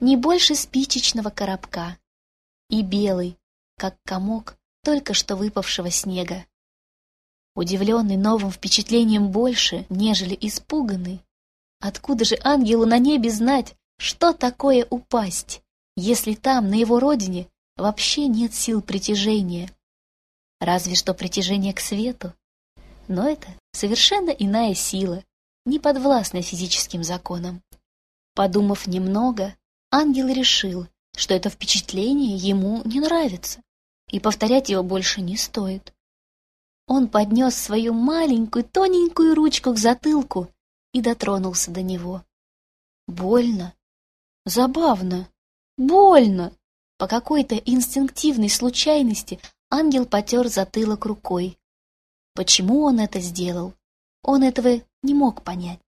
не больше спичечного коробка, и белый, как комок только что выпавшего снега. Удивленный новым впечатлением больше, нежели испуганный, откуда же ангелу на небе знать, что такое упасть, если там, на его родине, вообще нет сил притяжения? Разве что притяжение к свету. Но это совершенно иная сила, не подвластная физическим законам. Подумав немного, ангел решил, что это впечатление ему не нравится, и повторять его больше не стоит. Он поднес свою маленькую тоненькую ручку к затылку и дотронулся до него. Больно, забавно, больно. По какой-то инстинктивной случайности ангел потер затылок рукой. Почему он это сделал? Он этого не мог понять.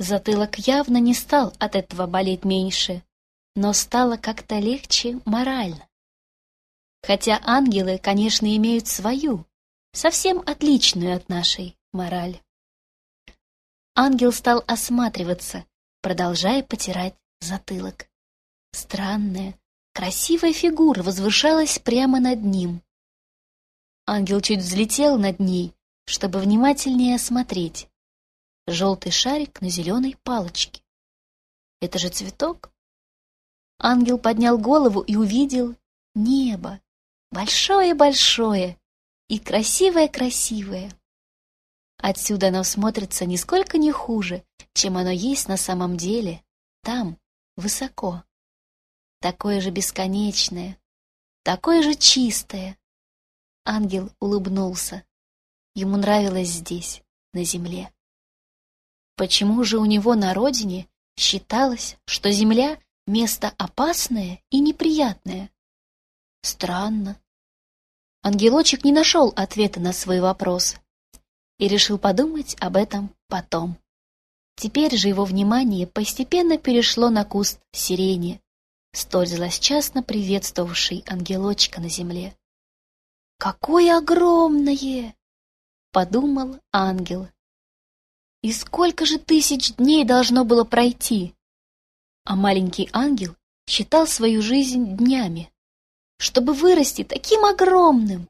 Затылок явно не стал от этого болеть меньше, но стало как-то легче морально. Хотя ангелы, конечно, имеют свою, совсем отличную от нашей мораль. Ангел стал осматриваться, продолжая потирать затылок. Странная, красивая фигура возвышалась прямо над ним. Ангел чуть взлетел над ней, чтобы внимательнее осмотреть. Желтый шарик на зеленой палочке. Это же цветок? Ангел поднял голову и увидел небо. Большое-большое и красивое-красивое. Отсюда оно смотрится нисколько не хуже, чем оно есть на самом деле, там, высоко. Такое же бесконечное, такое же чистое. Ангел улыбнулся. Ему нравилось здесь, на земле. Почему же у него на родине считалось, что земля — место опасное и неприятное? Странно. Ангелочек не нашел ответа на свой вопрос и решил подумать об этом потом. Теперь же его внимание постепенно перешло на куст сирени, столь злосчастно приветствовавший ангелочка на земле. «Какое огромное!» — подумал ангел. «И сколько же тысяч дней должно было пройти?» А маленький ангел считал свою жизнь днями, чтобы вырасти таким огромным.